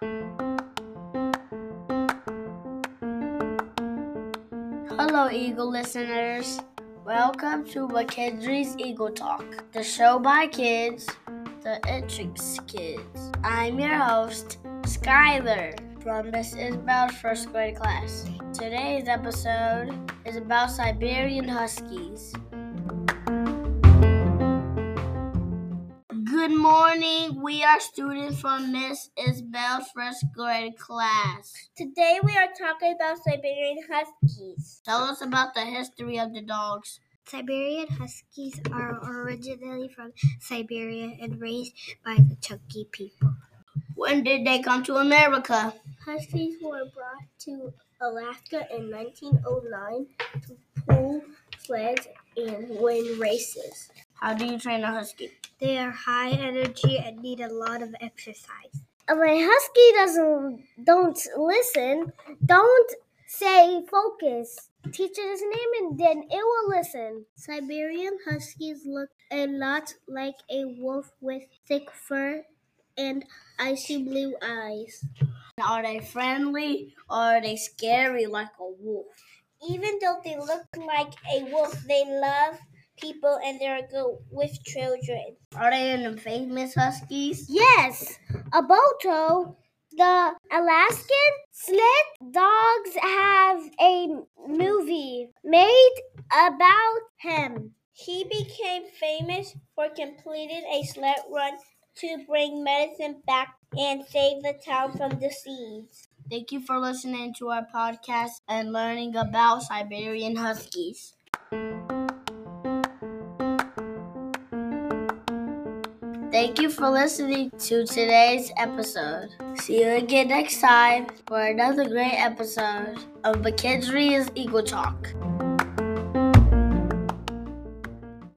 Hello, Eagle listeners. Welcome to McKendry's Eagle Talk, the show by kids, the Intrigues kids. I'm your host, Skylar, from Miss Isbell's first grade class. Today's episode is about Siberian Huskies. Good morning. We are students from Miss Isbell's first grade class. Today we are talking about Siberian Huskies. Tell us about the history of the dogs. Siberian Huskies are originally from Siberia and raised by the Chukchi people. When did they come to America? Huskies were brought to Alaska in 1909 to pull sleds and win races. How do you train a husky? They are high energy and need a lot of exercise. When husky doesn't don't listen, don't say focus. Teach it his name and then it will listen. Siberian Huskies look a lot like a wolf with thick fur and icy blue eyes. Are they friendly or are they scary like a wolf? Even though they look like a wolf, they love people and they're good with children. Are they in the famous huskies? Yes, Balto, the Alaskan sled dogs have a movie made about him. He became famous for completing a sled run to bring medicine back and save the town from disease. Thank you for listening to our podcast and learning about Siberian Huskies. Thank you for listening to today's episode. See you again next time for another great episode of McKendry's Eagle Talk.